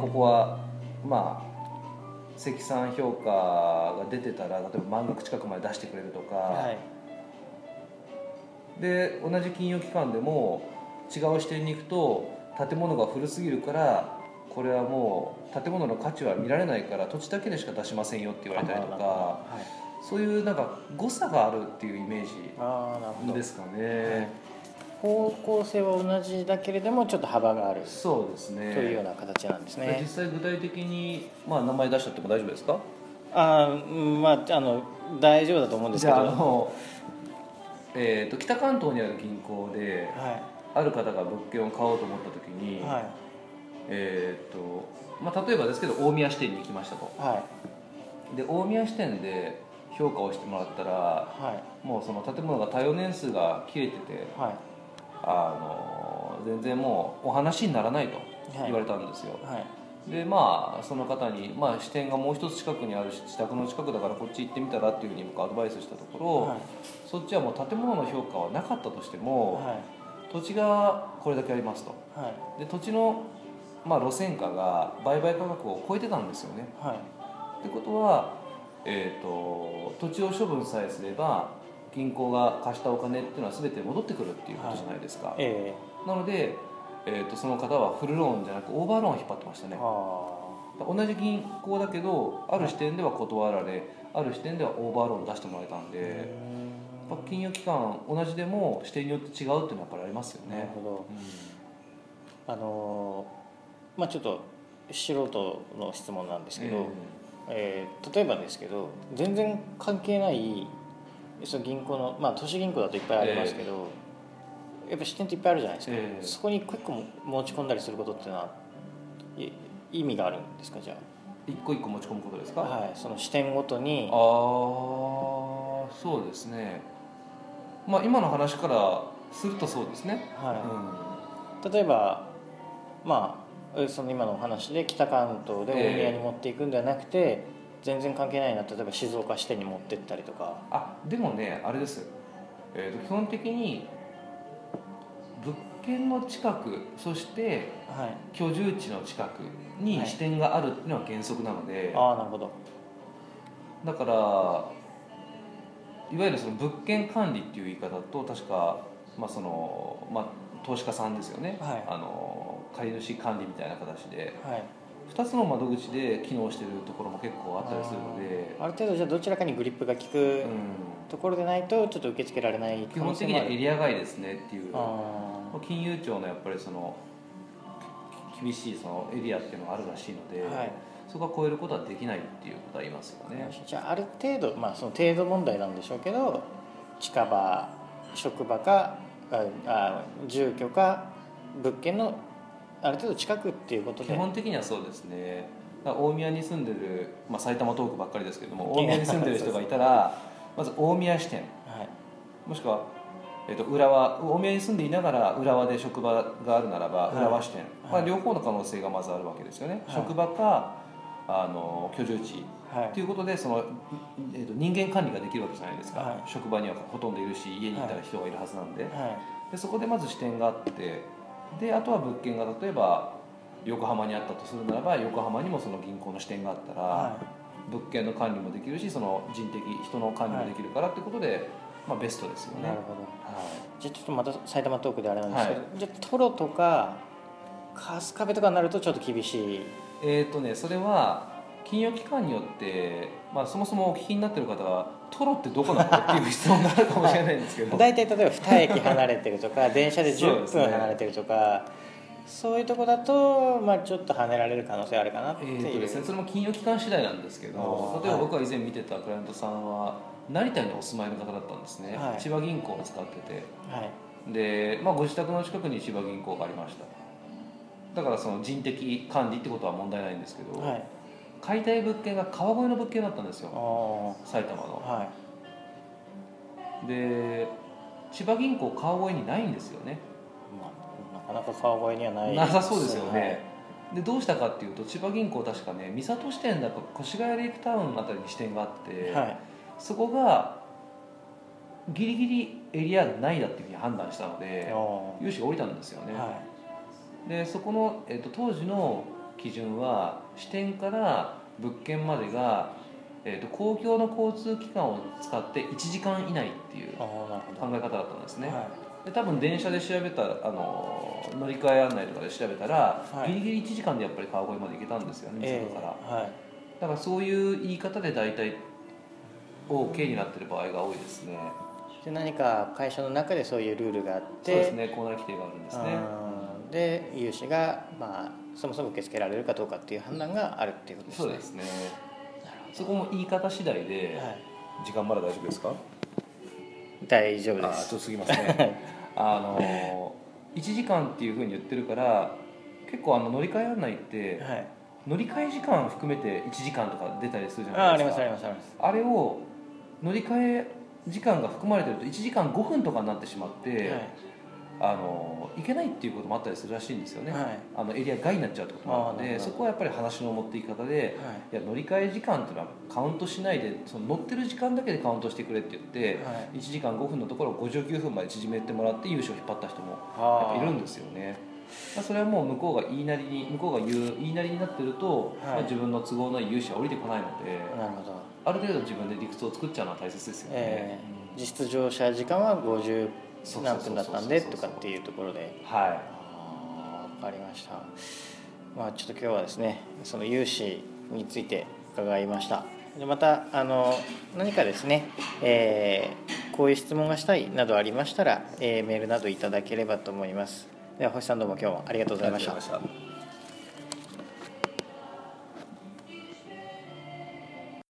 ここはまあ積算評価が出てたら例えば満額近くまで出してくれるとか、はい。で同じ金融機関でも違う視点に行くと建物が古すぎるからこれはもう建物の価値は見られないから土地だけでしか出しませんよって言われたりとかはい。そういうなんか誤差があるっていうイメージですかね、方向性は同じだけれどもちょっと幅がある。そうですね。というような形なんですね。実際具体的に、まあ、名前出しちゃっても大丈夫ですか？あまああの大丈夫だと思うんですじゃああけどはの、えー、と北関東にある銀行でい。ある方が物件を買おうと思った時に、はい。えーとまあ、例えばですけど大宮支店に行きましたと。はい。で大宮支店で評価をしてもらったらはい。もうその建物が耐用年数が切れててはいあの全然もうお話にならないと言われたんですよ、はい。でまあその方に、まあ、支店がもう一つ近くにあるし自宅の近くだからこっち行ってみたらっていうふうに僕アドバイスしたところ、はい。そっちはもう建物の評価はなかったとしても、はい。土地がこれだけありますと。はい。で土地の、まあ、路線価が売買価格を超えてたんですよね。はい。ってことは、えー、と土地を処分さえすれば銀行が貸したお金っていうのは全て戻ってくるっていうことじゃないですか、えなので、えー、とその方はフルローンじゃなくオーバーローンを引っ張ってましたえね。あ同じ銀行だけどある視点では断られある視点ではオーバーローン出してもらえたんあで、やっぱ金融機関同じでも視点によって違うっていうのはやっぱりありますよね、なるほど。うん。あのーまあちょっと素人の質問なんですけど、えー例えばですけど全然関係ないその銀行のまあ都市銀行だといっぱいありますけど、やっぱ支店っていっぱいあるじゃないですか、ええ。そこに結構持ち込んだりすることっていうのはい意味があるんですか？じゃ一個一個持ち込むことですか、あ、はい、その支店ごとに。ああそうですね。まあ今の話からするとそうですね、はい。例えばまあその今のお話で北関東で大宮に持っていくんではなくて、全然関係ないな。例えば静岡支店に持ってったりとか。あでもねあれです、えーと基本的に物件の近くそしてはい。居住地の近くに支店があるっていうのは原則なので、ああなるほど。だからいわゆるその物件管理っていう言い方と確か、まあそのまあ、投資家さんですよね、はい。あの借り主管理みたいな形で。はい2つの窓口で機能してるところも結構あったりするので、ある程度じゃあどちらかにグリップが効くうん、ところでないとちょっと受け付けられない基本的にはエリア外ですねっていう。あ金融庁のやっぱりそのき厳しいそのエリアっていうのがあるらしいので、ーはい。そこは超えることはできないっていうことは言いますよね。じゃあある程度まあその程度問題なんでしょうけど近場職場かああ住居か物件のある程度近くっていうこと基で本的にはそうですね。大宮に住んでる、まあ、埼玉トークばっかりですけども大宮に住んでる人がいたらまず大宮支店。はい。もしくは、えっと浦和大宮に住んでいながら浦和で職場があるならばはい。浦和支店、まあ、はい。両方の可能性がまずあるわけですよね、はい。職場かあの居住地。はい。ということでその、えっと人間管理ができるわけじゃないですか、はい。職場にはほとんどいるし家にいたら人がいるはずなんで,、はい。でそこでまず支店があってであとは物件が例えば横浜にあったとするならば横浜にもその銀行の支店があったら、は物件の管理もできるしその人的人の管理もできるからってことで、まあ、ベストですよね。いなるほど。はじゃあちょっとまた埼玉トークであれなんですけど、はじゃあトロとか春日部とかになるとちょっと厳しい？い、えっ、とねそれは金融機関によって、まあ、そもそもお聞きになってる方はトロってどこなのっていう質問があるかもしれないんですけど。大体例えば2駅離れてるとか 電車で10そうですね。分離れてるとかそういうとこだと、まあ、ちょっと跳ねられる可能性あるかなってえいう、ーとですね、それも金融機関次第なんですけど例えば僕が以前見てたクライアントさんは成田にお住まいの方だったんですね、はい。千葉銀行を使ってて。はい。で、まあ、ご自宅の近くに千葉銀行がありました。だからその人的管理ってことは問題ないんですけど、はい解体物件が川越の物件だったんですあよー。埼玉の。はい。で千葉銀行川越にないんですよね。まあ、なかなか川越にはないなさそうですよね、でどうしたかっていうと千葉銀行確かね三郷支店だか越谷レイクタウンあたりに支店があって、はい、はいそこがギリギリエリア内だっていうふうに判断したのであ融資が下りたんですよね、ーはでそこの、えっと当時の基準は支店から物件までが、えー、と公共の交通機関を使って1時間以内っていう考え方だったんですね、どはで多分電車で調べたあの乗り換え案内とかで調べたら、はい。ギリギリ1時間でやっぱり川越まで行けたんですよねいえから、えはい。だからそういう言い方で大体 OK になってる場合が多いですね。で何か会社の中でそういうルールがあってそうですねコーナー規定があるんですね。うんで融資が、まあ、そもそも受け付けられるかどうかっていう判断があるっていうことですね。そうですね。そこも言い方次第で、はい、時間まだ大丈夫ですか？大丈夫あーちょっですと過ぎますね あの1時間っていうふうに言ってるから結構あの乗り換え案内ってはい。乗り換え時間含めて1時間とか出たりするじゃないでか。ますすありますあります。あれを乗り換え時間が含まれてると1時間5分とかになってしまって、あの行けないっていうこともあったりするらしいんですよね、はい。あのエリア外になっちゃうってこともあるのでそこはやっぱり話の持っていき方ではい。いや乗り換え時間っていうのはカウントしないでその乗ってる時間だけでカウントしてくれって言って、はい。1時間5分のところを59分まで縮めてもらって優勝を引っ張った人もやっあぱいるんですよね。まあそれはもう向こうが言いなりに向こうが言う言いなりになってると、はい。まあ、自分の都合のいい融資は降りてこないのである程度自分で理屈を作っちゃうのは大切ですよね、えー実質乗車時間は50そうそうそうそう何分だったんでとかっていうところで。はあーわかりました。まあちょっと今日はですねその融資について伺いました。でまたあの何かですね、えーこういう質問がしたいなどありましたら、えーメールなどいただければと思います。では星さんどうも今日もありがとうございました